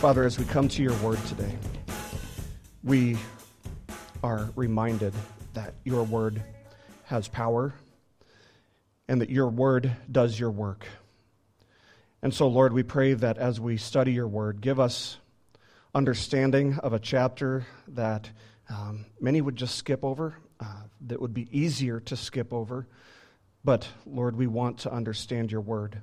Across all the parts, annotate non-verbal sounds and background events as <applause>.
Father, as we come to your word today, we are reminded that your word has power and that your word does your work. And so, Lord, we pray that as we study your word, give us understanding of a chapter that um, many would just skip over, uh, that would be easier to skip over. But, Lord, we want to understand your word.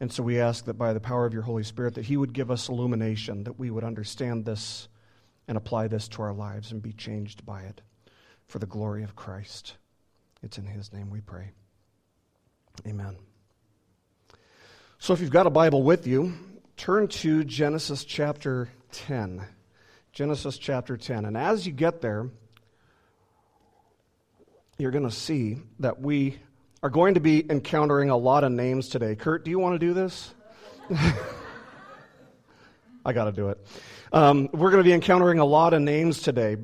And so we ask that by the power of your Holy Spirit, that He would give us illumination, that we would understand this and apply this to our lives and be changed by it for the glory of Christ. It's in His name we pray. Amen. So if you've got a Bible with you, turn to Genesis chapter 10. Genesis chapter 10. And as you get there, you're going to see that we are going to be encountering a lot of names today. Kurt, do you want to do this? <laughs> I got to do it. Um, we're going to be encountering a lot of names today.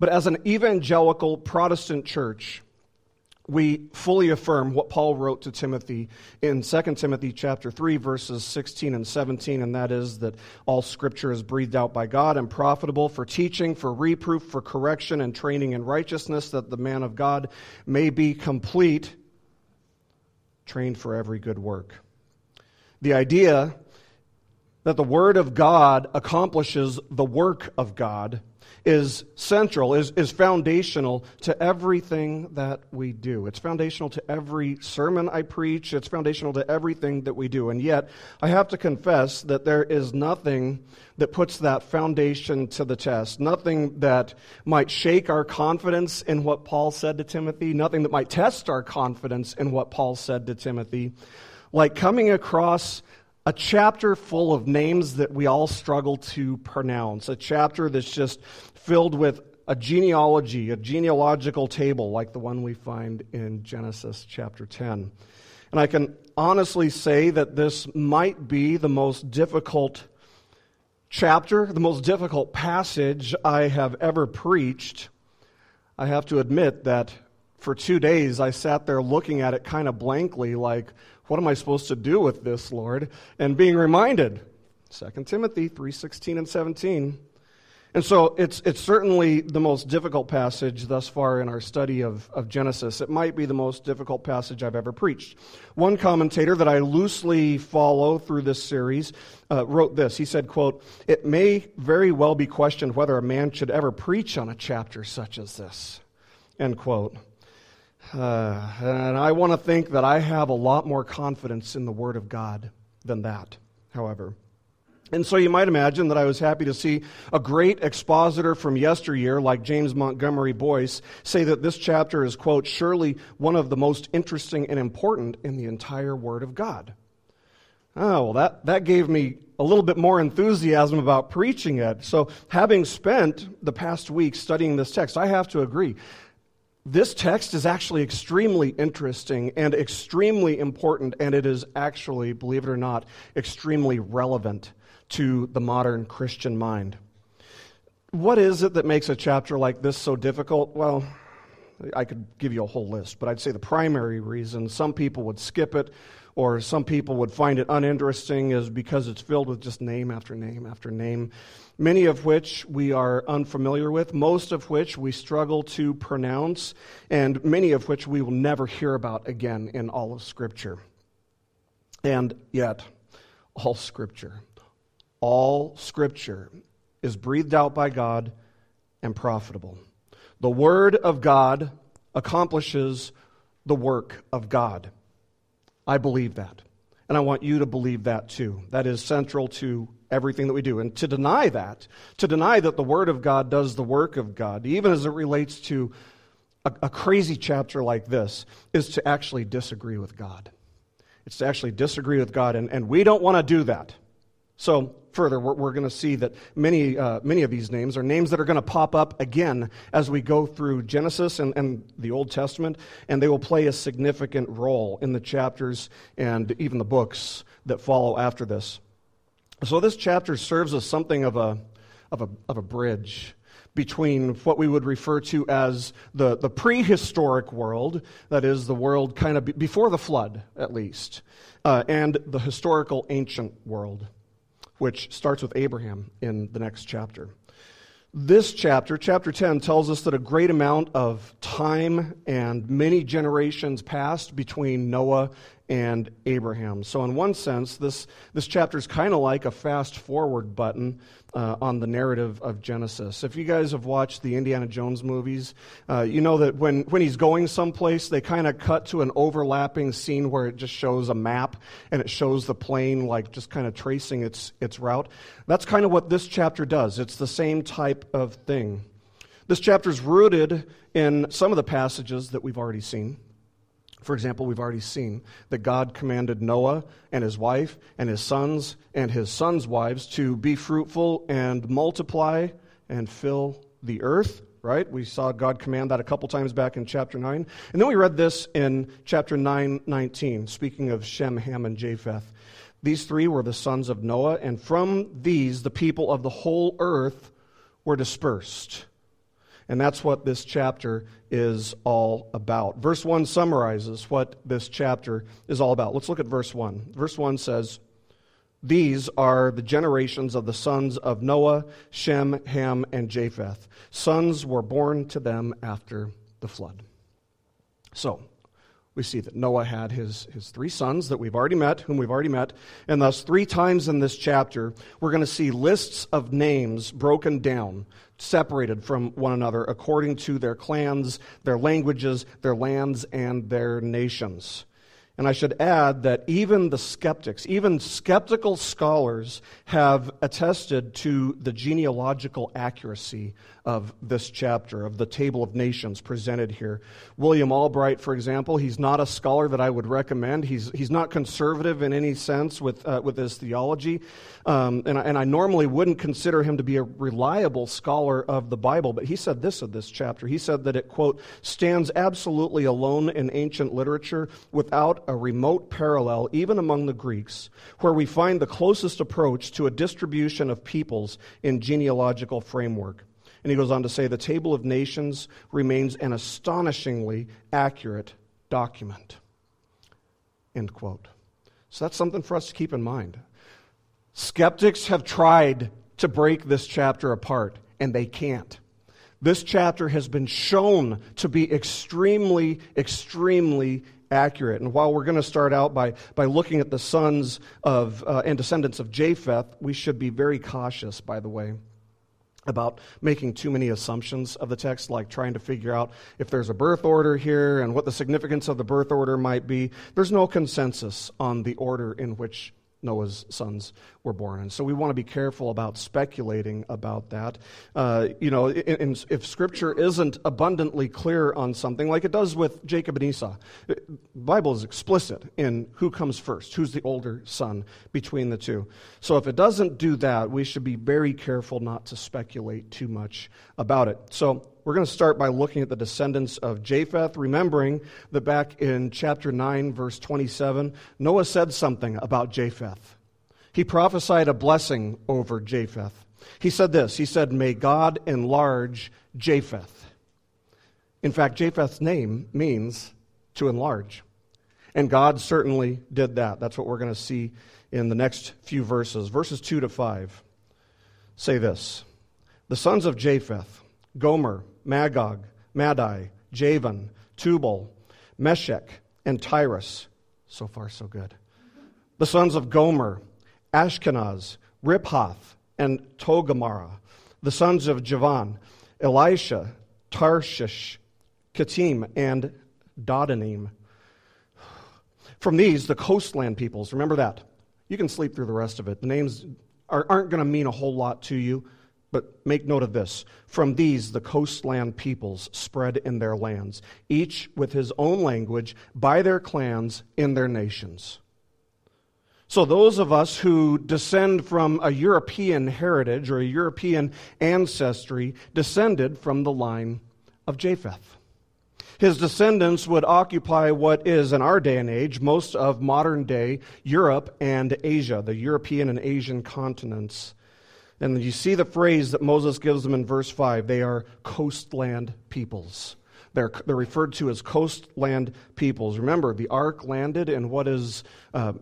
But as an evangelical Protestant church, we fully affirm what Paul wrote to Timothy in 2 Timothy chapter 3 verses 16 and 17 and that is that all scripture is breathed out by God and profitable for teaching for reproof for correction and training in righteousness that the man of God may be complete trained for every good work. The idea that the Word of God accomplishes the work of God is central, is, is foundational to everything that we do. It's foundational to every sermon I preach, it's foundational to everything that we do. And yet, I have to confess that there is nothing that puts that foundation to the test, nothing that might shake our confidence in what Paul said to Timothy, nothing that might test our confidence in what Paul said to Timothy, like coming across a chapter full of names that we all struggle to pronounce, a chapter that's just filled with a genealogy, a genealogical table like the one we find in Genesis chapter 10. And I can honestly say that this might be the most difficult chapter, the most difficult passage I have ever preached. I have to admit that for two days I sat there looking at it kind of blankly, like, what am I supposed to do with this, Lord? And being reminded, 2 Timothy 3:16 and 17. And so it's, it's certainly the most difficult passage thus far in our study of, of Genesis. It might be the most difficult passage I've ever preached. One commentator that I loosely follow through this series uh, wrote this. He said, quote, It may very well be questioned whether a man should ever preach on a chapter such as this. End quote. Uh, and I want to think that I have a lot more confidence in the Word of God than that, however. And so you might imagine that I was happy to see a great expositor from yesteryear, like James Montgomery Boice, say that this chapter is, quote, surely one of the most interesting and important in the entire Word of God. Oh, well, that, that gave me a little bit more enthusiasm about preaching it. So, having spent the past week studying this text, I have to agree this text is actually extremely interesting and extremely important, and it is actually, believe it or not, extremely relevant to the modern Christian mind. What is it that makes a chapter like this so difficult? Well, I could give you a whole list, but I'd say the primary reason some people would skip it or some people would find it uninteresting is because it's filled with just name after name after name many of which we are unfamiliar with, most of which we struggle to pronounce, and many of which we will never hear about again in all of Scripture. And yet, all Scripture, all Scripture is breathed out by God and profitable. The Word of God accomplishes the work of God. I believe that. And I want you to believe that too. That is central to everything that we do. And to deny that, to deny that the Word of God does the work of God, even as it relates to a, a, crazy chapter like this, is to actually disagree with God. It's to actually disagree with God, and, and we don't want to do that. So, further, we're, we're going to see that many, uh, many of these names are names that are going to pop up again as we go through Genesis and, and the Old Testament, and they will play a significant role in the chapters and even the books that follow after this. So this chapter serves as something of a, of a, of a bridge between what we would refer to as the, the prehistoric world, that is, the world kind of before the flood, at least, uh, and the historical ancient world. Which starts with Abraham in the next chapter. This chapter, chapter 10, tells us that a great amount of time and many generations passed between Noah and Abraham. So, in one sense, this, this chapter is kind of like a fast forward button uh, on the narrative of Genesis. If you guys have watched the Indiana Jones movies, uh, you know that when, when he's going someplace, they kind of cut to an overlapping scene where it just shows a map and it shows the plane like just kind of tracing its, its route. That's kind of what this chapter does. It's the same type of thing. This chapter is rooted in some of the passages that we've already seen. For example, we've already seen that God commanded Noah and his wife and his sons and his sons' wives to be fruitful and multiply and fill the earth, right? We saw God command that a couple times back in chapter 9. And then we read this in chapter 9, 19, speaking of Shem, Ham, and Japheth. These three were the sons of Noah, and from these the people of the whole earth were dispersed. And that's what this chapter is all about. Verse 1 summarizes what this chapter is all about. Let's look at verse 1. Verse 1 says, These are the generations of the sons of Noah, Shem, Ham, and Japheth. Sons were born to them after the flood. So, we see that Noah had his, his three sons that we've already met, whom we've already met, and thus three times in this chapter, we're going to see lists of names broken down, separated from one another according to their clans, their languages, their lands, and their nations. And I should add that even the skeptics, even skeptical scholars, have attested to the genealogical accuracy of this chapter, of the table of nations presented here. William Albright, for example, he's not a scholar that I would recommend. He's, he's not conservative in any sense with, uh, with his theology. Um, and, I, and I normally wouldn't consider him to be a reliable scholar of the Bible, but he said this of this chapter. He said that it, quote, stands absolutely alone in ancient literature without a remote parallel, even among the Greeks, where we find the closest approach to a distribution of peoples in genealogical framework. And he goes on to say the Table of Nations remains an astonishingly accurate document. End quote. So that's something for us to keep in mind. Skeptics have tried to break this chapter apart, and they can't. This chapter has been shown to be extremely, extremely accurate. And while we're going to start out by, by looking at the sons of uh, and descendants of Japheth, we should be very cautious, by the way about making too many assumptions of the text, like trying to figure out if there's a birth order here and what the significance of the birth order might be. There's no consensus on the order in which Noah's sons were born. And so we want to be careful about speculating about that. Uh, you know, in, in, if Scripture isn't abundantly clear on something, like it does with Jacob and Esau, the Bible is explicit in who comes first, who's the older son between the two. So if it doesn't do that, we should be very careful not to speculate too much about it. So we're going to start by looking at the descendants of Japheth, remembering that back in chapter 9, verse 27, Noah said something about Japheth. He prophesied a blessing over Japheth. He said this He said, May God enlarge Japheth. In fact, Japheth's name means to enlarge. And God certainly did that. That's what we're going to see in the next few verses. Verses 2 to 5 say this The sons of Japheth, Gomer, Magog, Madai, Javan, Tubal, Meshech, and Tiras. So far, so good. The sons of Gomer, Ashkenaz, Riphath, and Togarmah. The sons of Javan, Elisha, Tarshish, Kittim, and Dodanim. From these, the coastland peoples, remember that. You can sleep through the rest of it. The names are, aren't going to mean a whole lot to you. But make note of this. From these, the coastland peoples spread in their lands, each with his own language, by their clans, in their nations. So, those of us who descend from a European heritage or a European ancestry descended from the line of Japheth. His descendants would occupy what is, in our day and age, most of modern day Europe and Asia, the European and Asian continents. And you see the phrase that Moses gives them in verse 5 they are coastland peoples. They're, they're referred to as coastland peoples. Remember, the ark landed in what is uh,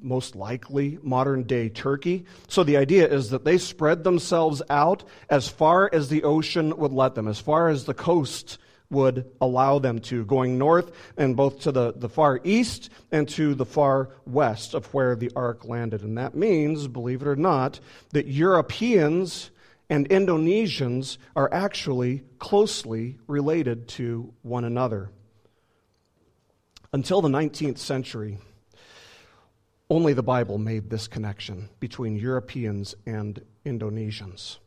most likely modern day Turkey. So the idea is that they spread themselves out as far as the ocean would let them, as far as the coast would allow them to, going north and both to the, the far east and to the far west of where the ark landed. And that means, believe it or not, that Europeans and Indonesians are actually closely related to one another. Until the 19th century, only the Bible made this connection between Europeans and Indonesians.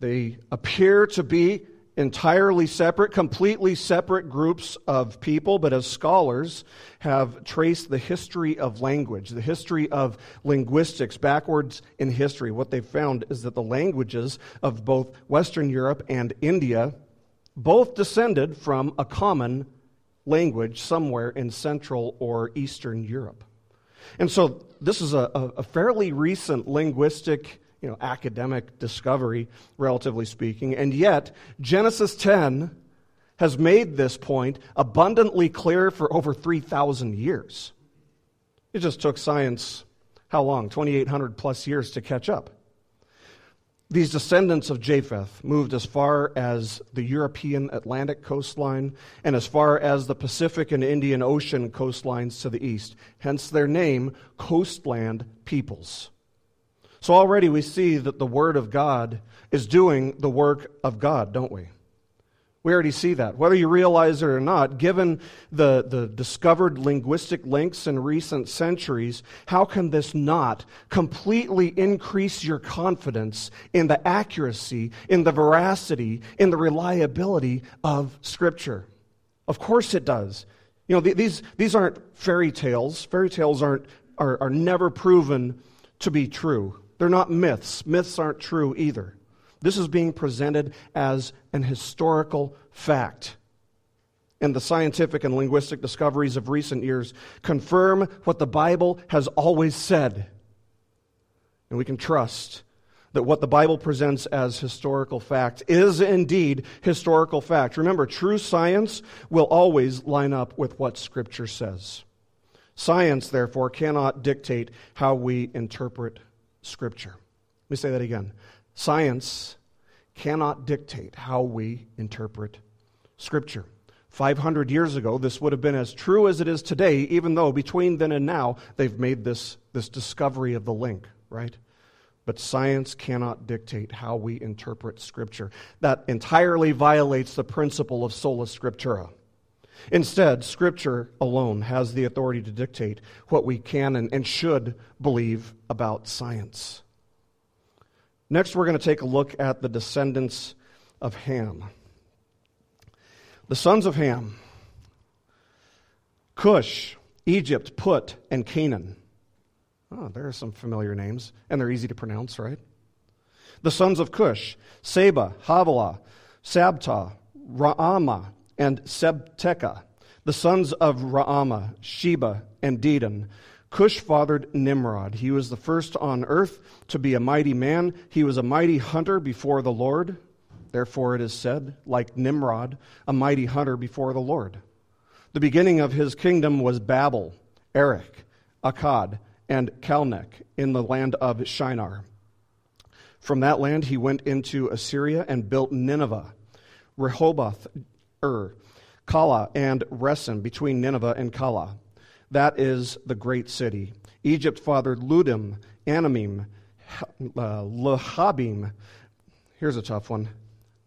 They appear to be entirely separate, completely separate groups of people, but as scholars have traced the history of language, the history of linguistics backwards in history, what they've found is that the languages of both Western Europe and India both descended from a common language somewhere in Central or Eastern Europe. And so this is a, a fairly recent linguistic you know, academic discovery, relatively speaking. And yet, Genesis 10 has made this point abundantly clear for over 3,000 years. It just took science, how long? 2,800 plus years to catch up. These descendants of Japheth moved as far as the European Atlantic coastline and as far as the Pacific and Indian Ocean coastlines to the east, hence their name, coastland peoples. So already we see that the Word of God is doing the work of God, don't we? We already see that. Whether you realize it or not, given the, the discovered linguistic links in recent centuries, how can this not completely increase your confidence in the accuracy, in the veracity, in the reliability of Scripture? Of course it does. You know, these, these aren't fairy tales. Fairy tales aren't, are, are never proven to be true. They're not myths. Myths aren't true either. This is being presented as an historical fact. And the scientific and linguistic discoveries of recent years confirm what the Bible has always said. And we can trust that what the Bible presents as historical fact is indeed historical fact. Remember, true science will always line up with what Scripture says. Science, therefore, cannot dictate how we interpret Scripture. Let me say that again. Science cannot dictate how we interpret Scripture. 500 years ago, this would have been as true as it is today, even though between then and now, they've made this, this discovery of the link, right? But science cannot dictate how we interpret Scripture. That entirely violates the principle of sola scriptura. Instead, Scripture alone has the authority to dictate what we can and, should believe about science. Next, we're going to take a look at the descendants of Ham. The sons of Ham Cush, Egypt, Put, and Canaan. Oh, there are some familiar names, and they're easy to pronounce, right? The sons of Cush Seba, Havilah, Sabta, Raamah, and Sabteca, the sons of Raamah, Sheba, and Dedan. Cush fathered Nimrod. He was the first on earth to be a mighty man. He was a mighty hunter before the Lord. Therefore, it is said, like Nimrod, a mighty hunter before the Lord. The beginning of his kingdom was Babel, Erech, Akkad, and Calneh in the land of Shinar. From that land he went into Assyria and built Nineveh, Rehoboth, Ir, Calah, and Resen between Nineveh and Calah. That is the great city. Egypt fathered Ludim, Anamim, uh, Lehabim. Here's a tough one.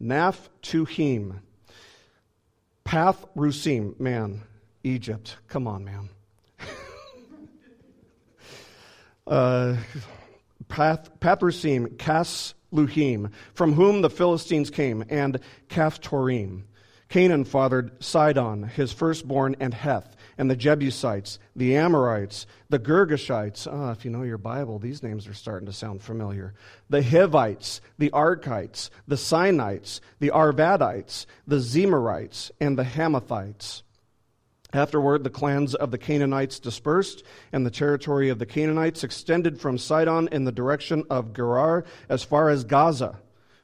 Naph Tuhim. Path Rusim. Man, Egypt. Come on, man. <laughs> uh, Path, Pathrusim, Kas Luhim, from whom the Philistines came, and Caphtorim. Canaan fathered Sidon, his firstborn, and Heth, and the Jebusites, the Amorites, the Girgashites. Ah, if you know your Bible, these names are starting to sound familiar. The Hivites, the Arkites, the Sinites, the Arvadites, the Zemarites, and the Hamathites. Afterward, the clans of the Canaanites dispersed, and the territory of the Canaanites extended from Sidon in the direction of Gerar as far as Gaza,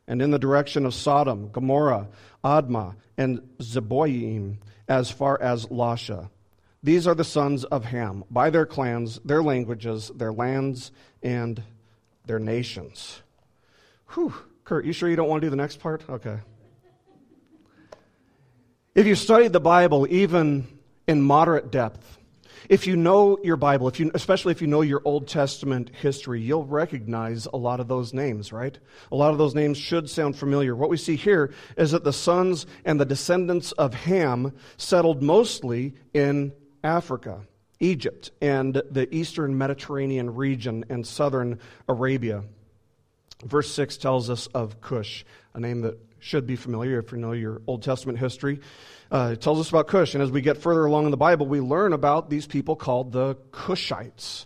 and in the direction of Sodom, Gomorrah, Admah, and Zeboim as far as Lasha. These are the sons of Ham, by their clans, their languages, their lands, and their nations. Whew. Kurt, you sure you don't want to do the next part? Okay. If you studied the Bible even in moderate depth, if you know your Bible, if you, especially if you know your Old Testament history, you'll recognize a lot of those names, right? A lot of those names should sound familiar. What we see here is that the sons and the descendants of Ham settled mostly in Africa, Egypt, and the eastern Mediterranean region and southern Arabia. Verse 6 tells us of Cush, a name that should be familiar if you know your Old Testament history. Uh, it tells us about Cush, and as we get further along in the Bible, we learn about these people called the Cushites.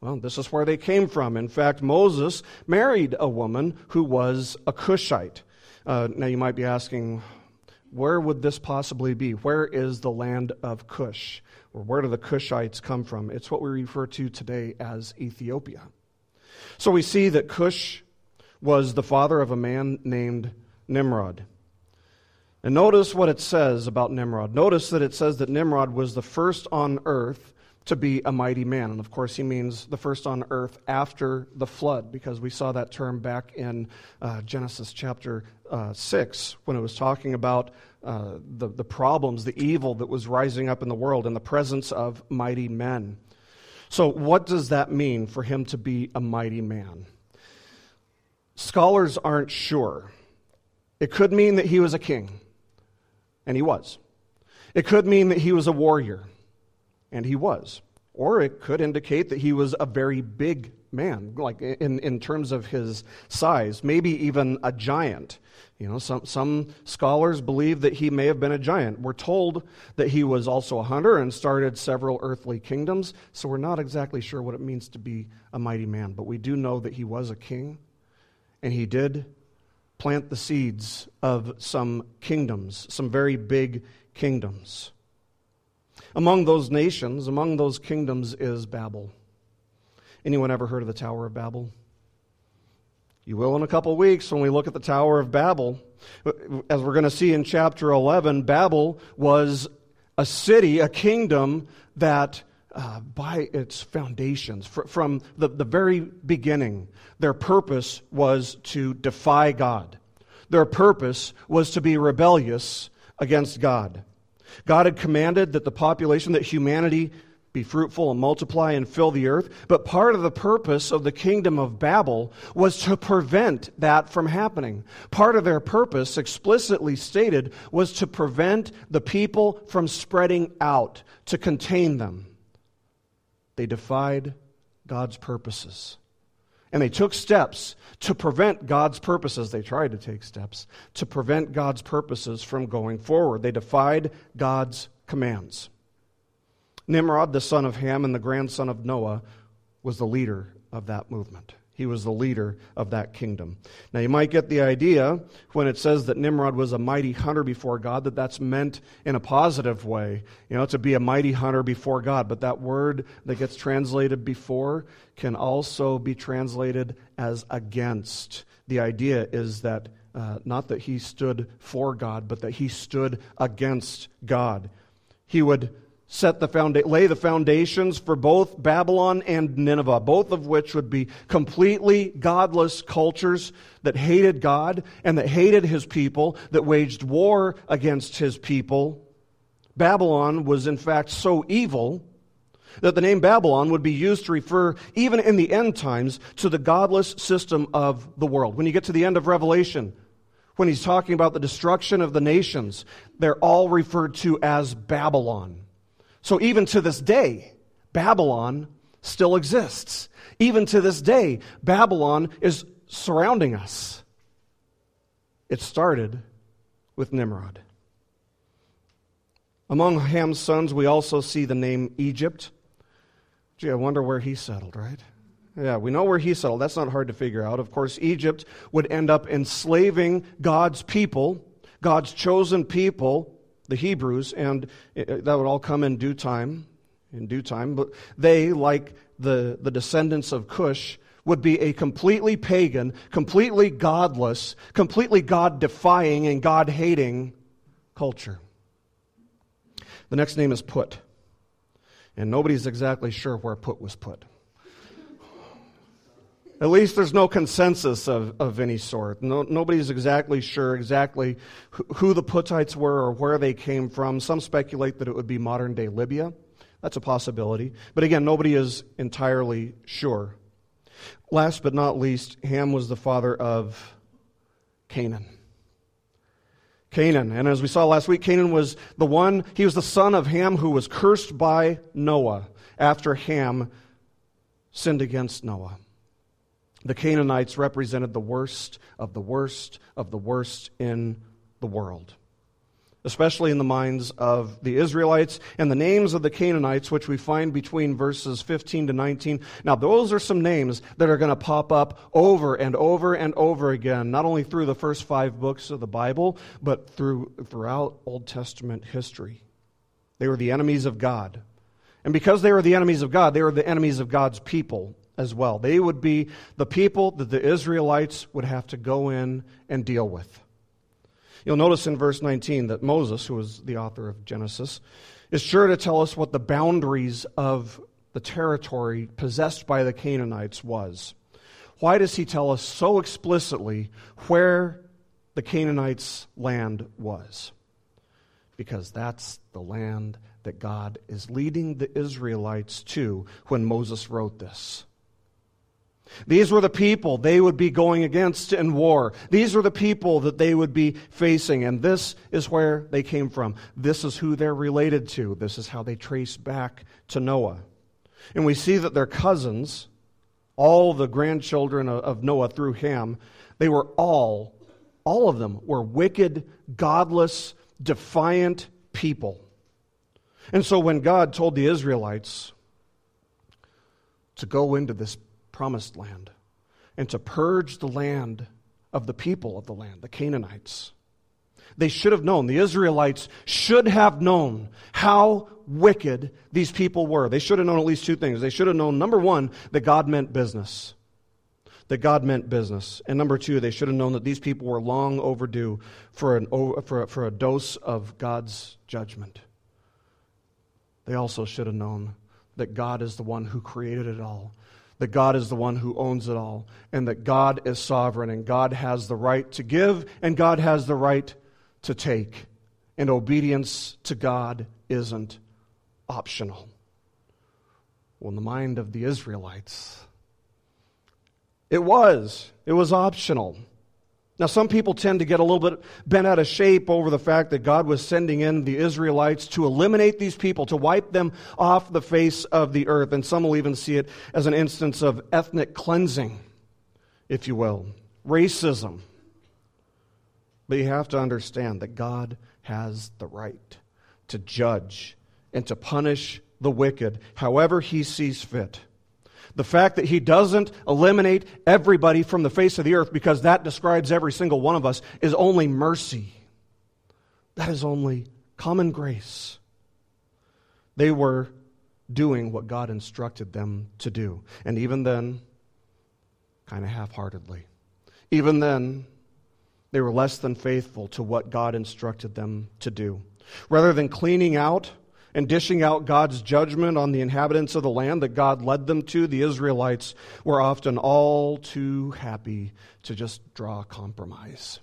Well, this is where they came from. In fact, Moses married a woman who was a Cushite. Uh, now, you might be asking, where would this possibly be? Where is the land of Cush? Or where do the Cushites come from? It's what we refer to today as Ethiopia. So we see that Cush was the father of a man named Nimrod. And notice what it says about Nimrod. Notice that it says that Nimrod was the first on earth to be a mighty man. And of course, he means the first on earth after the flood, because we saw that term back in uh, Genesis chapter uh, 6 when it was talking about uh, the, the problems, the evil that was rising up in the world in the presence of mighty men. So, what does that mean for him to be a mighty man? Scholars aren't sure. It could mean that he was a king and he was. It could mean that he was a warrior, and he was. Or it could indicate that he was a very big man, like in, in terms of his size, maybe even a giant. You know, some, some scholars believe that he may have been a giant. We're told that he was also a hunter and started several earthly kingdoms, so we're not exactly sure what it means to be a mighty man, but we do know that he was a king, and he did plant the seeds of some kingdoms, some very big kingdoms. Among those nations, among those kingdoms is Babel. Anyone ever heard of the Tower of Babel? You will in a couple of weeks when we look at the Tower of Babel. As we're going to see in chapter 11, Babel was a city, a kingdom that uh, by its foundations. from the, the very beginning, their purpose was to defy God. Their purpose was to be rebellious against God. God had commanded that the population, that humanity be fruitful and multiply and fill the earth. But part of the purpose of the kingdom of Babel was to prevent that from happening. Part of their purpose, explicitly stated, was to prevent the people from spreading out, to contain them. They defied God's purposes. And they took steps to prevent God's purposes. They tried to take steps to prevent God's purposes from going forward. They defied God's commands. Nimrod, the son of Ham and the grandson of Noah, was the leader of that movement. He was the leader of that kingdom. Now, you might get the idea when it says that Nimrod was a mighty hunter before God, that that's meant in a positive way, you know, to be a mighty hunter before God. But that word that gets translated before can also be translated as against. The idea is that uh, not that he stood for God, but that he stood against God. He would set the founda- lay the foundations for both Babylon and Nineveh, both of which would be completely godless cultures that hated God and that hated his people, that waged war against his people. Babylon was in fact so evil that the name Babylon would be used to refer, even in the end times, to the godless system of the world. When you get to the end of Revelation, when he's talking about the destruction of the nations, they're all referred to as Babylon. So even to this day, Babylon still exists. Even to this day, Babylon is surrounding us. It started with Nimrod. Among Ham's sons, we also see the name Egypt. Gee, I wonder where he settled, right? Yeah, we know where he settled. That's not hard to figure out. Of course, Egypt would end up enslaving God's people, God's chosen people, the Hebrews, and that would all come in due time, in due time. But they, like the, the descendants of Cush, would be a completely pagan, completely godless, completely God defying and God hating culture. The next name is Put. And nobody's exactly sure where put was put. At least there's no consensus of, of any sort. No, nobody's exactly sure exactly who, the Puttites were or where they came from. Some speculate that it would be modern day Libya. That's a possibility. But again, nobody is entirely sure. Last but not least, Ham was the father of Canaan. Canaan. And as we saw last week, Canaan was the one, he was the son of Ham who was cursed by Noah after Ham sinned against Noah. The Canaanites represented the worst of the worst of the worst in the world especially in the minds of the Israelites, and the names of the Canaanites, which we find between verses 15 to 19. Now, those are some names that are going to pop up over and over and over again, not only through the first five books of the Bible, but through, throughout Old Testament history. They were the enemies of God. And because they were the enemies of God, they were the enemies of God's people as well. They would be the people that the Israelites would have to go in and deal with. You'll notice in verse 19 that Moses, who was the author of Genesis, is sure to tell us what the boundaries of the territory possessed by the Canaanites was. Why does he tell us so explicitly where the Canaanites' land was? Because that's the land that God is leading the Israelites to when Moses wrote this. These were the people they would be going against in war. These were the people that they would be facing, and this is where they came from. This is who they're related to. This is how they trace back to Noah. And we see that their cousins, all the grandchildren of Noah through Ham, they were all, all of them were wicked, godless, defiant people. And so when God told the Israelites to go into this promised land and to purge the land of the people of the land, the Canaanites. They should have known, the Israelites should have known how wicked these people were. They should have known at least two things. They should have known, number one, that God meant business. That God meant business. And number two, they should have known that these people were long overdue for, an, for, for a dose of God's judgment. They also should have known that God is the one who created it all that God is the one who owns it all, and that God is sovereign, and God has the right to give, and God has the right to take. And obedience to God isn't optional. Well, in the mind of the Israelites, it was. It was optional. Now, some people tend to get a little bit bent out of shape over the fact that God was sending in the Israelites to eliminate these people, to wipe them off the face of the earth. And some will even see it as an instance of ethnic cleansing, if you will, racism. But you have to understand that God has the right to judge and to punish the wicked however he sees fit. The fact that he doesn't eliminate everybody from the face of the earth because that describes every single one of us is only mercy. That is only common grace. They were doing what God instructed them to do. And even then, kind of half heartedly. Even then, they were less than faithful to what God instructed them to do. Rather than cleaning out and dishing out God's judgment on the inhabitants of the land that God led them to, the Israelites were often all too happy to just draw a compromise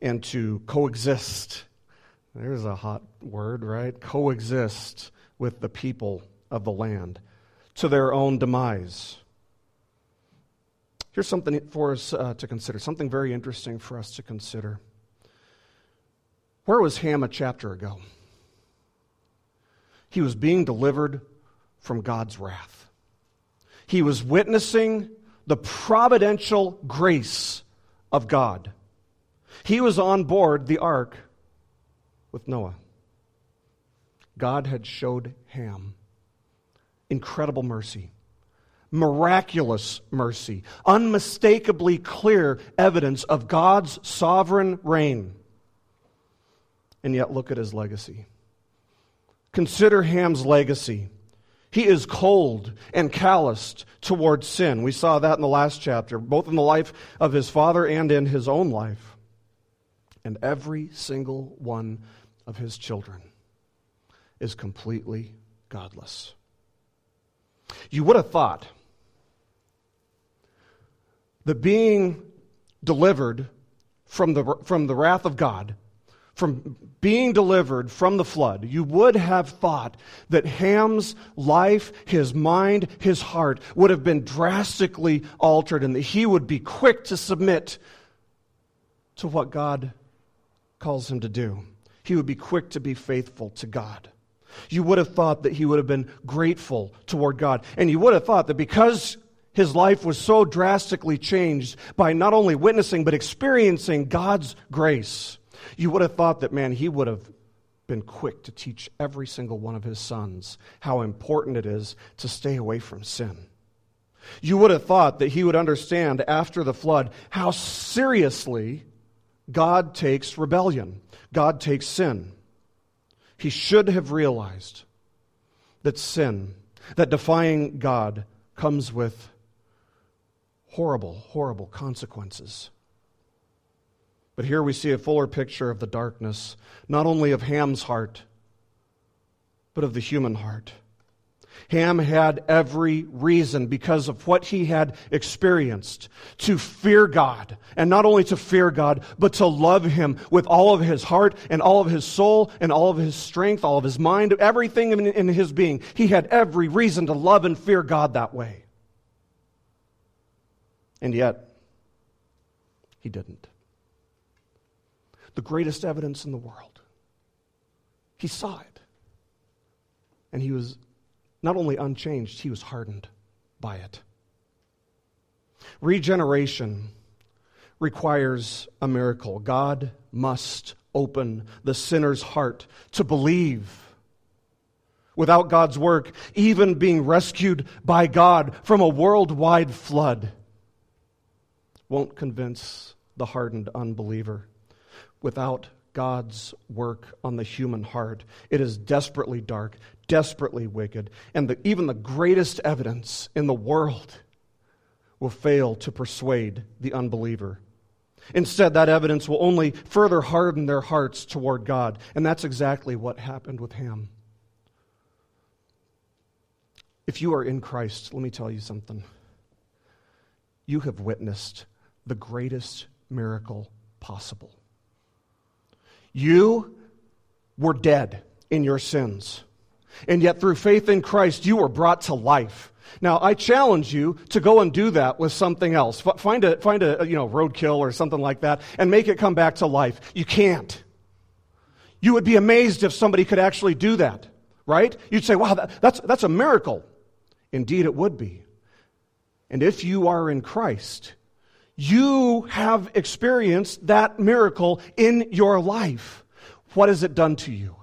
and to coexist. There's a hot word, right? Coexist with the people of the land to their own demise. Here's something for us uh, to consider, something very interesting for us to consider. Where was Ham a chapter ago? He was being delivered from God's wrath. He was witnessing the providential grace of God. He was on board the ark with Noah. God had showed Ham incredible mercy, miraculous mercy, unmistakably clear evidence of God's sovereign reign. And yet, look at his legacy. Consider Ham's legacy. He is cold and calloused towards sin. We saw that in the last chapter, both in the life of his father and in his own life. And every single one of his children is completely godless. You would have thought that being delivered from the, from the wrath of God, from being delivered from the flood, you would have thought that Ham's life, his mind, his heart would have been drastically altered and that he would be quick to submit to what God calls him to do. He would be quick to be faithful to God. You would have thought that he would have been grateful toward God. And you would have thought that because his life was so drastically changed by not only witnessing, but experiencing God's grace, you would have thought that, man, he would have been quick to teach every single one of his sons how important it is to stay away from sin. You would have thought that he would understand after the flood how seriously God takes rebellion, God takes sin. He should have realized that sin, that defying God, comes with horrible, horrible consequences. But here we see a fuller picture of the darkness, not only of Ham's heart, but of the human heart. Ham had every reason, because of what he had experienced, to fear God. And not only to fear God, but to love Him with all of his heart and all of his soul and all of his strength, all of his mind, everything in, in his being. He had every reason to love and fear God that way. And yet, he didn't. The greatest evidence in the world. He saw it. And he was not only unchanged, he was hardened by it. Regeneration requires a miracle. God must open the sinner's heart to believe. Without God's work, even being rescued by God from a worldwide flood won't convince the hardened unbeliever. Without God's work on the human heart, it is desperately dark, desperately wicked, and the, even the greatest evidence in the world will fail to persuade the unbeliever. Instead, that evidence will only further harden their hearts toward God. And that's exactly what happened with Ham. If you are in Christ, let me tell you something. You have witnessed the greatest miracle possible. You were dead in your sins, and yet through faith in Christ, you were brought to life. Now, I challenge you to go and do that with something else. Find a, find a you know, roadkill or something like that and make it come back to life. You can't. You would be amazed if somebody could actually do that, right? You'd say, wow, that, that's, that's a miracle. Indeed, it would be. And if you are in Christ, you have experienced that miracle in your life. What has it done to you?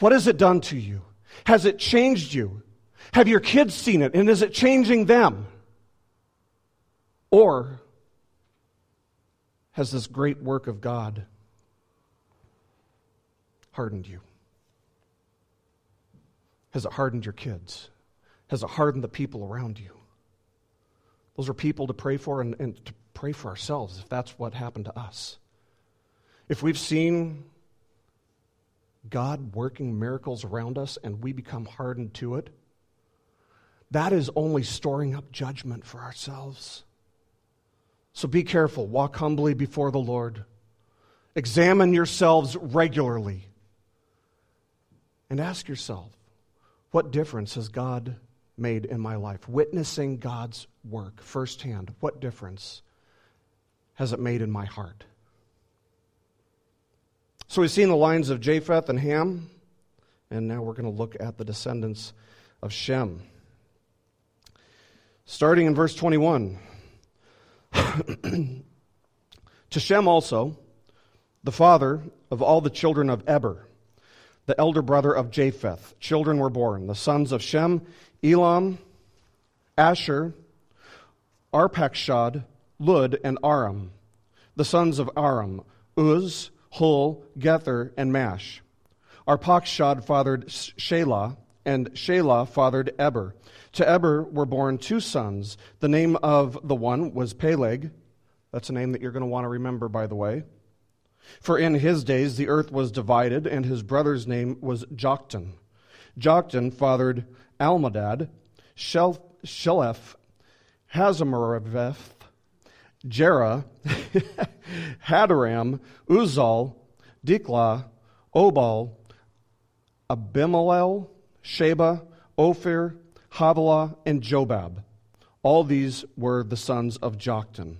What has it done to you? Has it changed you? Have your kids seen it and is it changing them? Or has this great work of God hardened you? Has it hardened your kids? Has it hardened the people around you? Those are people to pray for and, and to pray for ourselves if that's what happened to us. If we've seen God working miracles around us and we become hardened to it, that is only storing up judgment for ourselves. So be careful. Walk humbly before the Lord. Examine yourselves regularly. And ask yourself what difference has God made in my life. Witnessing God's work firsthand, what difference has it made in my heart? So we've seen the lines of Japheth and Ham, and now we're going to look at the descendants of Shem. Starting in verse 21. <clears throat> to Shem also, the father of all the children of Eber, the elder brother of Japheth, children were born. The sons of Shem Elam, Asshur, Arpachshad, Lud, and Aram. The sons of Aram, Uz, Hul, Gether, and Mash. Arpachshad fathered Shelah, and Shelah fathered Eber. To Eber were born two sons. The name of the one was Peleg. That's a name that you're going to want to remember, by the way. For in his days the earth was divided, and his brother's name was Joktan. Joktan fathered Almodad, Shel- Sheleph, Hazarmaveth, Jerah, <laughs> Hadoram, Uzal, Diklah, Obal, Abimelech, Sheba, Ophir, Havilah, and Jobab. All these were the sons of Joktan.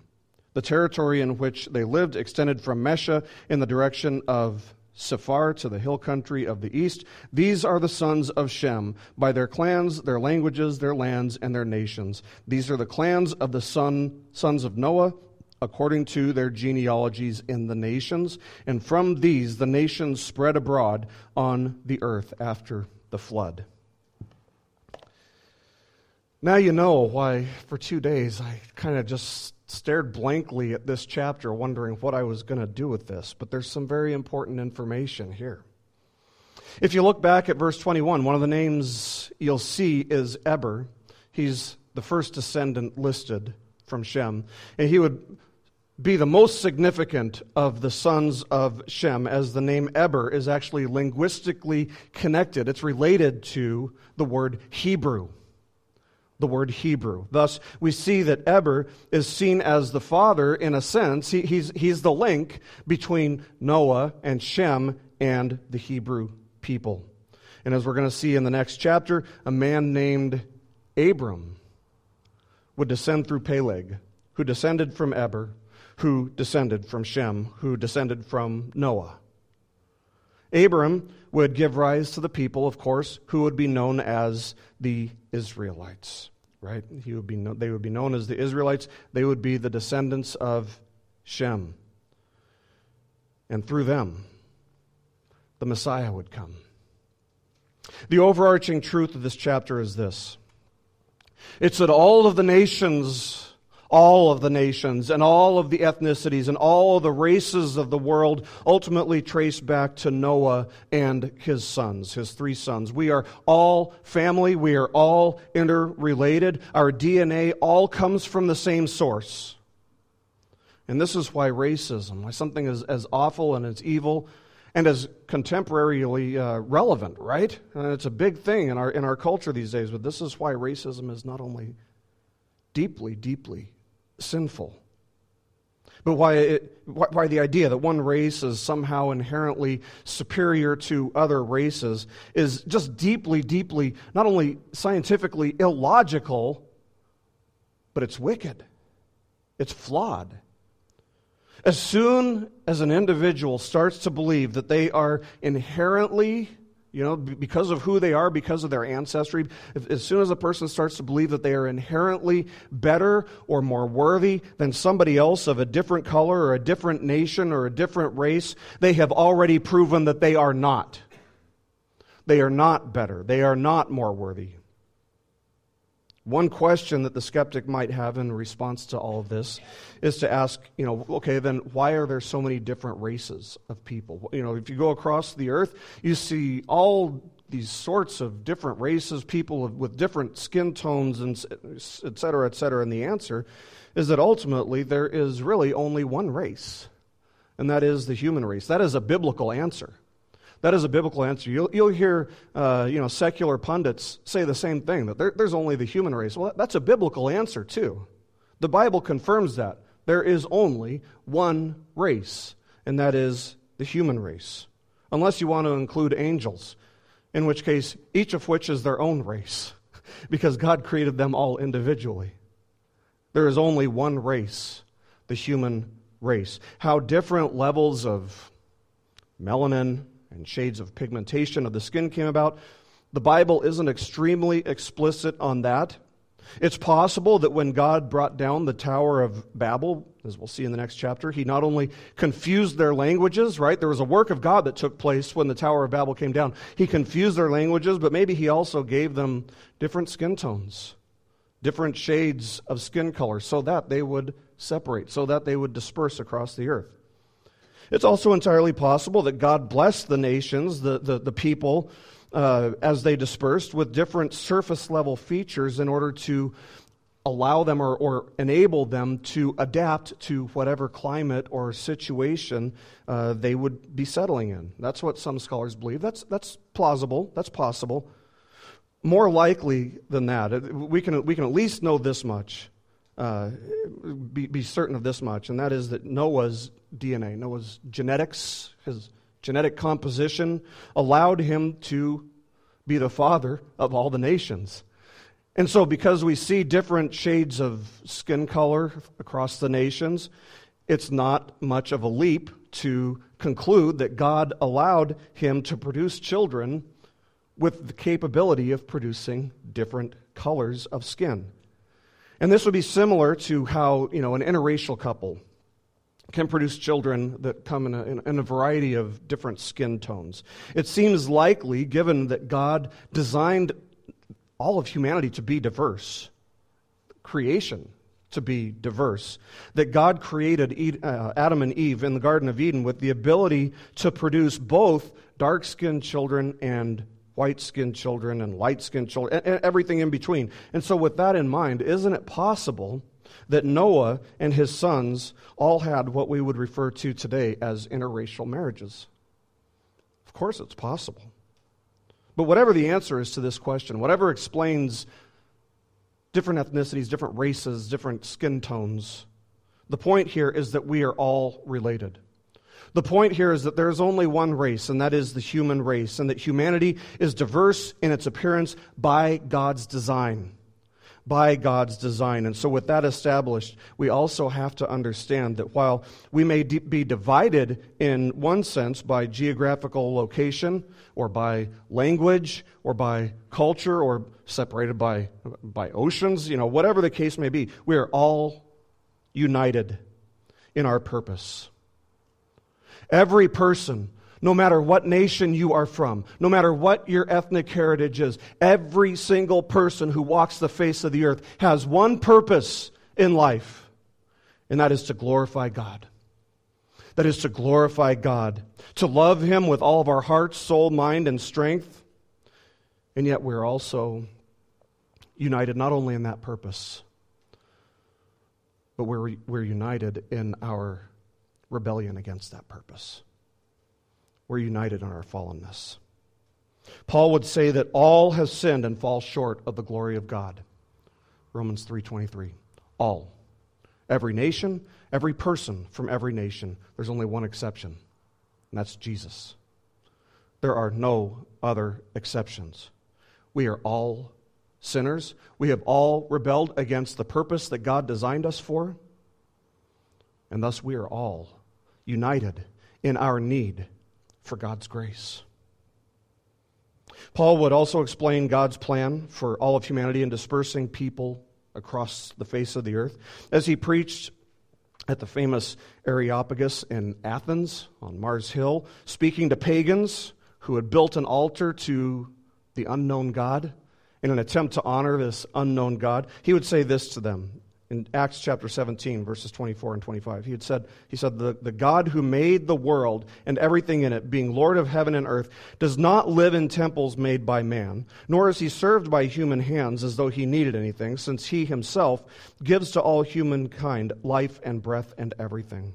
The territory in which they lived extended from Mesha in the direction of Sephar to the hill country of the east. These are the sons of Shem, by their clans, their languages, their lands, and their nations. These are the clans of the son, sons of Noah, according to their genealogies in the nations. And from these the nations spread abroad on the earth after the flood. Now you know why for two days I kind of just stared blankly at this chapter, wondering what I was going to do with this. But there's some very important information here. If you look back at verse 21, one of the names you'll see is Eber. He's the first descendant listed from Shem. And he would be the most significant of the sons of Shem, as the name Eber is actually linguistically connected. It's related to the word Hebrew. The word Hebrew. Thus, we see that Eber is seen as the father in a sense. He, he's, he's the link between Noah and Shem and the Hebrew people. And as we're going to see in the next chapter, a man named Abram would descend through Peleg, who descended from Eber, who descended from Shem, who descended from Noah. Abram would give rise to the people, of course, who would be known as the Israelites, right? He would be no, they would be known as the Israelites. They would be the descendants of Shem. And through them, the Messiah would come. The overarching truth of this chapter is this it's that all of the nations all of the nations and all of the ethnicities and all the races of the world ultimately trace back to Noah and his sons, his three sons. We are all family. We are all interrelated. Our DNA all comes from the same source. And this is why racism, why something as, as awful and as evil and as contemporarily uh, relevant, right? And it's a big thing in our, in our culture these days, but this is why racism is not only deeply, deeply sinful. But why, it, why the idea that one race is somehow inherently superior to other races is just deeply, deeply, not only scientifically illogical, but it's wicked. It's flawed. As soon as an individual starts to believe that they are inherently you know, because of who they are, because of their ancestry. As soon as a person starts to believe that they are inherently better or more worthy than somebody else of a different color or a different nation or a different race, they have already proven that they are not. They are not better. They are not more worthy. One question that the skeptic might have in response to all of this is to ask, you know, okay, then why are there so many different races of people? You know, if you go across the earth, you see all these sorts of different races, people with different skin tones, and et cetera, et cetera. And the answer is that ultimately there is really only one race, and that is the human race. That is a biblical answer. That is a biblical answer. You'll, you'll hear uh, you know, secular pundits say the same thing, that there, there's only the human race. Well, that's a biblical answer, too. The Bible confirms that. There is only one race, and that is the human race. Unless you want to include angels, in which case, each of which is their own race, <laughs> because God created them all individually. There is only one race, the human race. How different levels of melanin, and shades of pigmentation of the skin came about. The Bible isn't extremely explicit on that. It's possible that when God brought down the Tower of Babel, as we'll see in the next chapter, he not only confused their languages, right? There was a work of God that took place when the Tower of Babel came down. He confused their languages, but maybe he also gave them different skin tones, different shades of skin color, so that they would separate, so that they would disperse across the earth. It's also entirely possible that God blessed the nations, the, the, the people, uh, as they dispersed with different surface level features in order to allow them or, or enable them to adapt to whatever climate or situation uh, they would be settling in. That's what some scholars believe. That's, that's plausible, that's possible. more likely than that, we can, we can at least know this much, uh, be, be certain of this much, and that is that Noah's DNA, Noah's genetics, his genetic composition allowed him to be the father of all the nations. And so, because we see different shades of skin color across the nations, it's not much of a leap to conclude that God allowed him to produce children with the capability of producing different colors of skin. And this would be similar to how, you know, an interracial couple can produce children that come in a, in a, variety of different skin tones. It seems likely, given that God designed all of humanity to be diverse, creation to be diverse, that God created uh, Adam and Eve in the Garden of Eden with the ability to produce both dark skinned children and white skinned children and light skinned children, and everything in between. And so, with that in mind, isn't it possible that Noah and his sons all had what we would refer to today as interracial marriages? Of course, it's possible. But whatever the answer is to this question, whatever explains different ethnicities, different races, different skin tones, the point here is that we are all related. The point here is that there is only one race, and that is the human race, and that humanity is diverse in its appearance by God's design. By God's design. And so, with that established, we also have to understand that while we may be divided in one sense by geographical location, or by language, or by culture, or separated by, by oceans, you know, whatever the case may be, we are all united in our purpose. Every person, no matter what nation you are from, no matter what your ethnic heritage is, every single person who walks the face of the earth has one purpose in life, and that is to glorify God. That is to glorify God, to love Him with all of our heart, soul, mind, and strength. And yet we're also united not only in that purpose, but we're, we're united in our rebellion against that purpose. We're united in our fallenness. Paul would say that all have sinned and fall short of the glory of God. Romans 3:23. All. Every nation, every person from every nation. There's only one exception, and that's Jesus. There are no other exceptions. We are all sinners. We have all rebelled against the purpose that God designed us for. And thus we are all united in our need for God's grace. Paul would also explain God's plan for all of humanity in dispersing people across the face of the earth. As he preached at the famous Areopagus in Athens on Mars Hill, speaking to pagans who had built an altar to the unknown God in an attempt to honor this unknown God, he would say this to them in Acts chapter 17, verses 24 and 25. He had said, he said, the, the God who made the world and everything in it, being Lord of heaven and earth, does not live in temples made by man, nor is he served by human hands as though he needed anything, since he himself gives to all humankind life and breath and everything.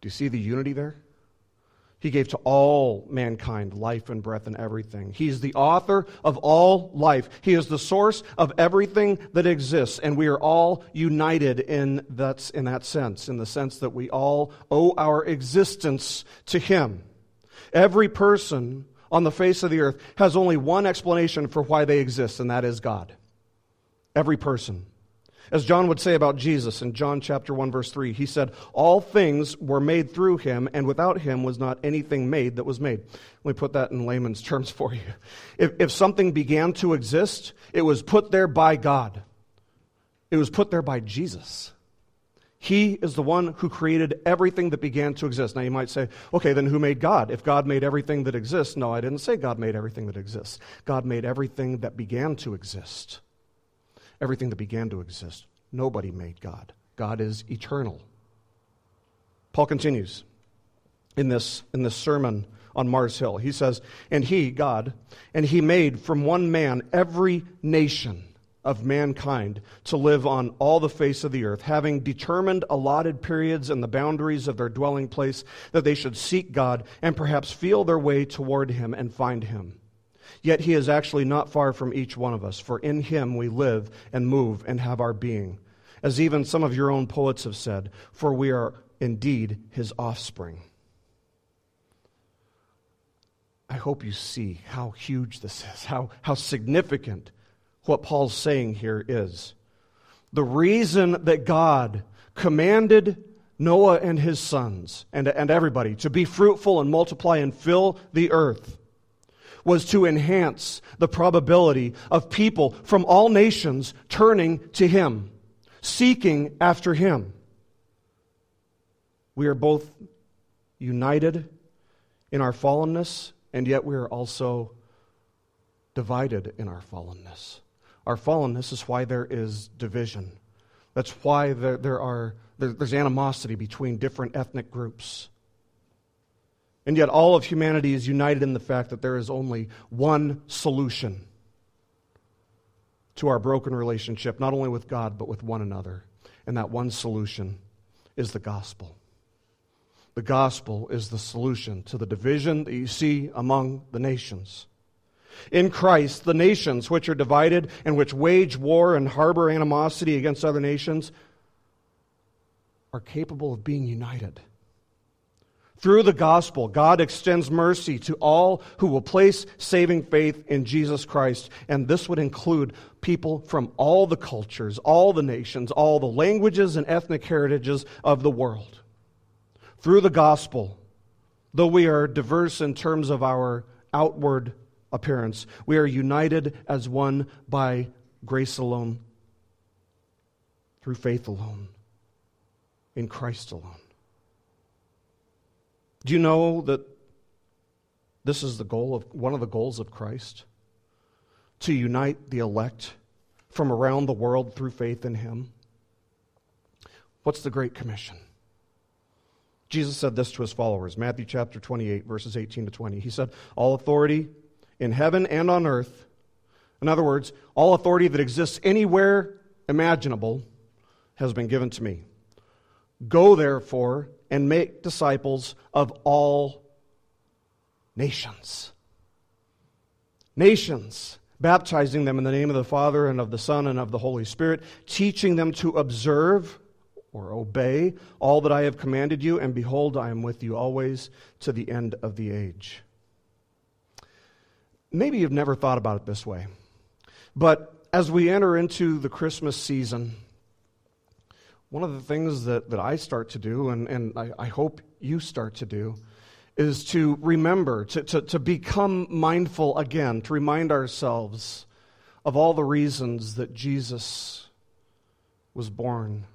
Do you see the unity there? He gave to all mankind life and breath and everything. He is the author of all life. He is the source of everything that exists. And we are all united in that, in that sense, in the sense that we all owe our existence to Him. Every person on the face of the earth has only one explanation for why they exist, and that is God. Every person. As John would say about Jesus in John chapter 1 verse 3, he said, "All things were made through him, and without him was not anything made that was made." Let me put that in layman's <laughs> terms for you. If, if something began to exist, it was put there by God. It was put there by Jesus. He is the one who created everything that began to exist. Now you might say, okay, then who made God? If God made everything that exists, no, I didn't say God made everything that exists. God made everything that began to exist everything that began to exist. Nobody made God. God is eternal. Paul continues in this, in this sermon on Mars Hill. He says, And he, God, and he made from one man every nation of mankind to live on all the face of the earth, having determined allotted periods and the boundaries of their dwelling place, that they should seek God and perhaps feel their way toward him and find him. Yet he is actually not far from each one of us, for in him we live and move and have our being. As even some of your own poets have said, for we are indeed his offspring. I hope you see how huge this is, how, how significant what Paul's saying here is. The reason that God commanded Noah and his sons and, and everybody to be fruitful and multiply and fill the earth was to enhance the probability of people from all nations turning to him, seeking after him. We are both united in our fallenness, and yet we are also divided in our fallenness. Our fallenness is why there is division. That's why there, there are, there, there's animosity between different ethnic groups. And yet, all of humanity is united in the fact that there is only one solution to our broken relationship, not only with God, but with one another. And that one solution is the gospel. The gospel is the solution to the division that you see among the nations. In Christ, the nations which are divided and which wage war and harbor animosity against other nations are capable of being united. Through the gospel, God extends mercy to all who will place saving faith in Jesus Christ. And this would include people from all the cultures, all the nations, all the languages and ethnic heritages of the world. Through the gospel, though we are diverse in terms of our outward appearance. We are united as one by grace alone, through faith alone, in Christ alone. Do you know that this is the goal of one of the goals of Christ? To unite the elect from around the world through faith in him. What's the Great Commission? Jesus said this to his followers, Matthew chapter 28, verses 18 to 20. He said, All authority in heaven and on earth. In other words, all authority that exists anywhere imaginable has been given to me. Go, therefore, and make disciples of all nations. Nations, baptizing them in the name of the Father and of the Son and of the Holy Spirit, teaching them to observe or obey all that I have commanded you, and behold, I am with you always to the end of the age. Maybe you've never thought about it this way, but as we enter into the Christmas season, one of the things that, that I start to do, and, and I, I hope you start to do, is to remember, to, to, to become mindful again, to remind ourselves of all the reasons that Jesus was born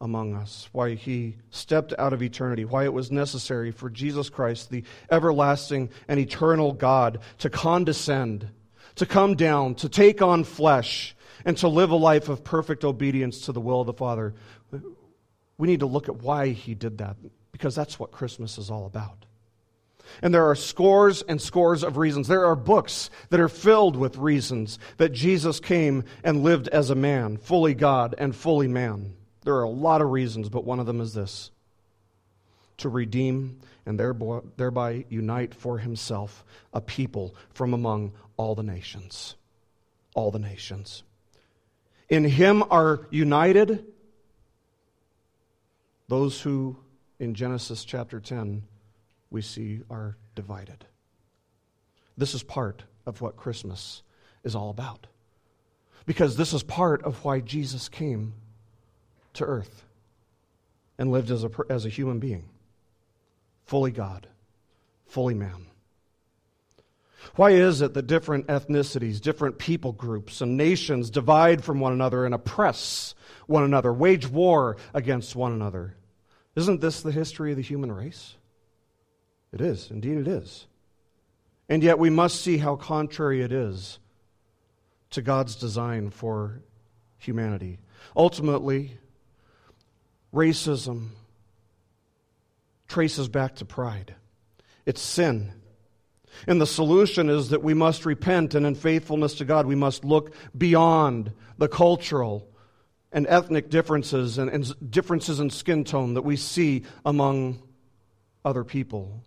among us, why he stepped out of eternity, why it was necessary for Jesus Christ, the everlasting and eternal God, to condescend, to come down, to take on flesh, and to live a life of perfect obedience to the will of the Father. We need to look at why he did that, because that's what Christmas is all about. And there are scores and scores of reasons. There are books that are filled with reasons that Jesus came and lived as a man, fully God and fully man. There are a lot of reasons, but one of them is this to redeem and thereby unite for himself a people from among all the nations. All the nations. In him are united those who, in Genesis chapter 10, we see are divided. This is part of what Christmas is all about. Because this is part of why Jesus came to earth and lived as a, as a human being, fully God, fully man. Why is it that different ethnicities, different people groups, and nations divide from one another and oppress one another, wage war against one another? Isn't this the history of the human race? It is, indeed, it is. And yet we must see how contrary it is to God's design for humanity. Ultimately, racism traces back to pride. It's sin. And the solution is that we must repent, and in faithfulness to God, we must look beyond the cultural and ethnic differences and, and, differences in skin tone that we see among other people,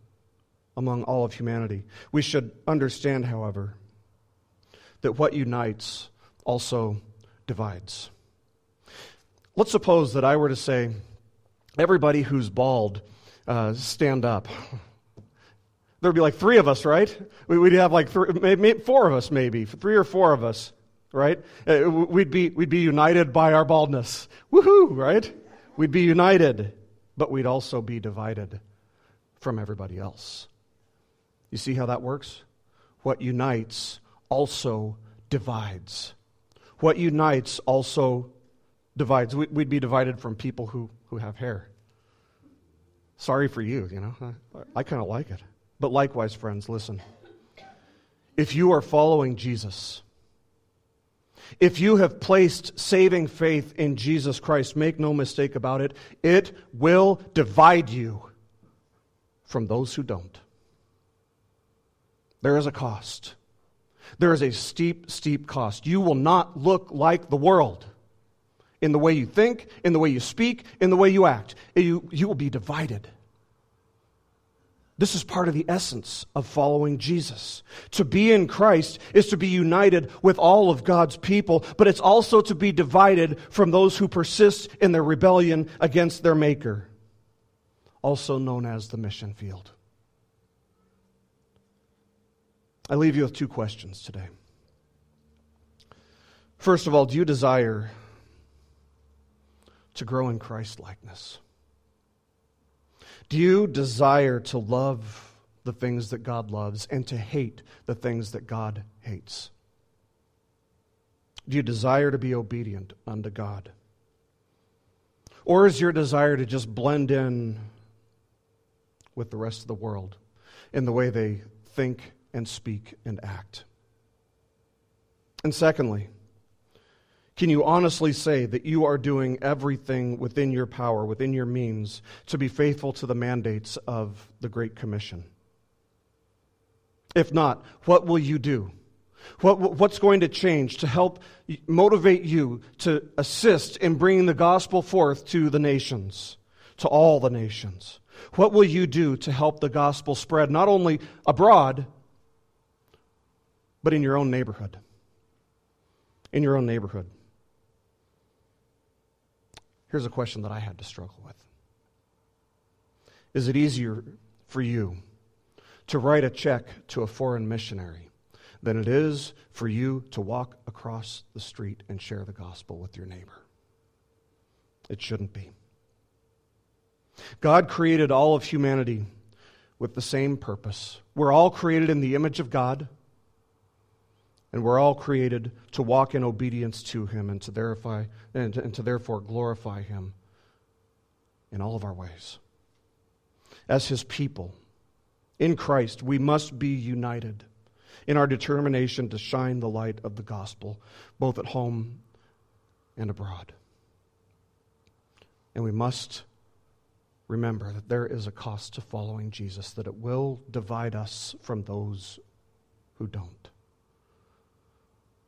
among all of humanity. We should understand, however, that what unites also divides. Let's suppose that I were to say, everybody who's bald, uh, stand up. <laughs> There'd be like three of us, right? We'd have like three, maybe four of us, maybe three or four of us, right? Uh, we'd be we'd be united by our baldness. Woohoo! Right? We'd be united, but we'd also be divided from everybody else. You see how that works? What unites also divides. What unites also divides. We'd be divided from people who, who have hair. Sorry for you, you know. I, I kind of like it. But likewise, friends, listen. If you are following Jesus, if you have placed saving faith in Jesus Christ, make no mistake about it, it will divide you from those who don't. There is a cost. There is a steep, steep cost. You will not look like the world in the way you think, in the way you speak, in the way you act. You, you will be divided. This is part of the essence of following Jesus. To be in Christ is to be united with all of God's people, but it's also to be divided from those who persist in their rebellion against their Maker, also known as the mission field. I leave you with two questions today. First of all, do you desire to grow in Christ likeness? Do you desire to love the things that God loves and to hate the things that God hates? Do you desire to be obedient unto God? Or is your desire to just blend in with the rest of the world in the way they think and speak and act? And secondly, can you honestly say that you are doing everything within your power, within your means, to be faithful to the mandates of the Great Commission? If not, what will you do? What, what's going to change to help motivate you to assist in bringing the gospel forth to the nations, to all the nations? What will you do to help the gospel spread not only abroad, but in your own neighborhood. In your own neighborhood. Here's a question that I had to struggle with Is it easier for you to write a check to a foreign missionary than it is for you to walk across the street and share the gospel with your neighbor? It shouldn't be. God created all of humanity with the same purpose. We're all created in the image of God. And we're all created to walk in obedience to Him and to, verify, and and to therefore glorify Him in all of our ways. As His people, in Christ, we must be united in our determination to shine the light of the gospel, both at home and abroad. And we must remember that there is a cost to following Jesus, that it will divide us from those who don't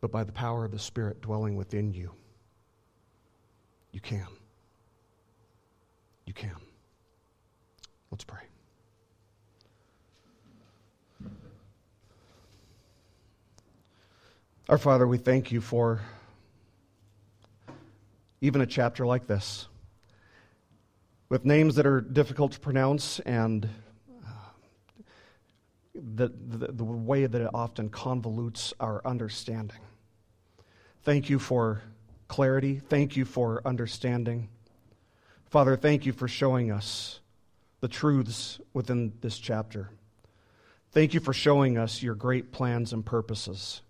but by the power of the Spirit dwelling within you, you can. You can. Let's pray. Our Father, we thank you for even a chapter like this with names that are difficult to pronounce and uh, the, the, the way that it often convolutes our understanding. Thank you for clarity. Thank you for understanding. Father, thank you for showing us the truths within this chapter. Thank you for showing us your great plans and purposes.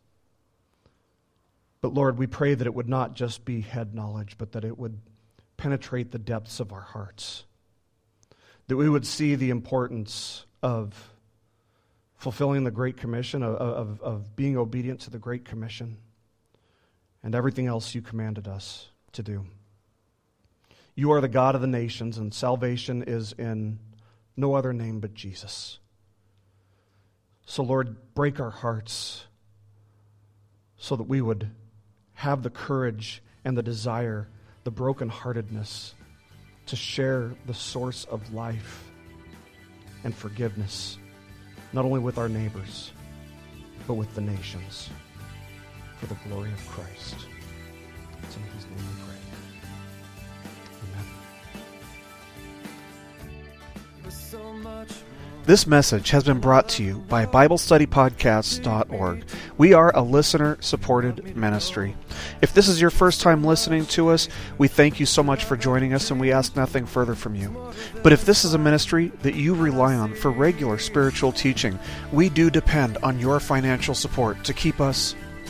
But Lord, we pray that it would not just be head knowledge, but that it would penetrate the depths of our hearts. That we would see the importance of fulfilling the Great Commission, of, of, of being obedient to the Great Commission and everything else you commanded us to do. You are the God of the nations, and salvation is in no other name but Jesus. So, Lord, break our hearts so that we would have the courage and the desire, the brokenheartedness to share the source of life and forgiveness, not only with our neighbors, but with the nations. For the glory of Christ. It's in his name we pray. Amen. This message has been brought to you by BibleStudyPodcasts.org. We are a listener supported ministry. If this is your first time listening to us, we thank you so much for joining us and we ask nothing further from you. But if this is a ministry that you rely on for regular spiritual teaching, we do depend on your financial support to keep us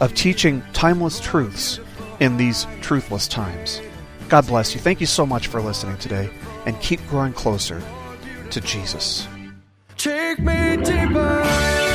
of teaching timeless truths in these truthless times. God bless you. Thank you so much for listening today, and keep growing closer to Jesus. Take me deeper.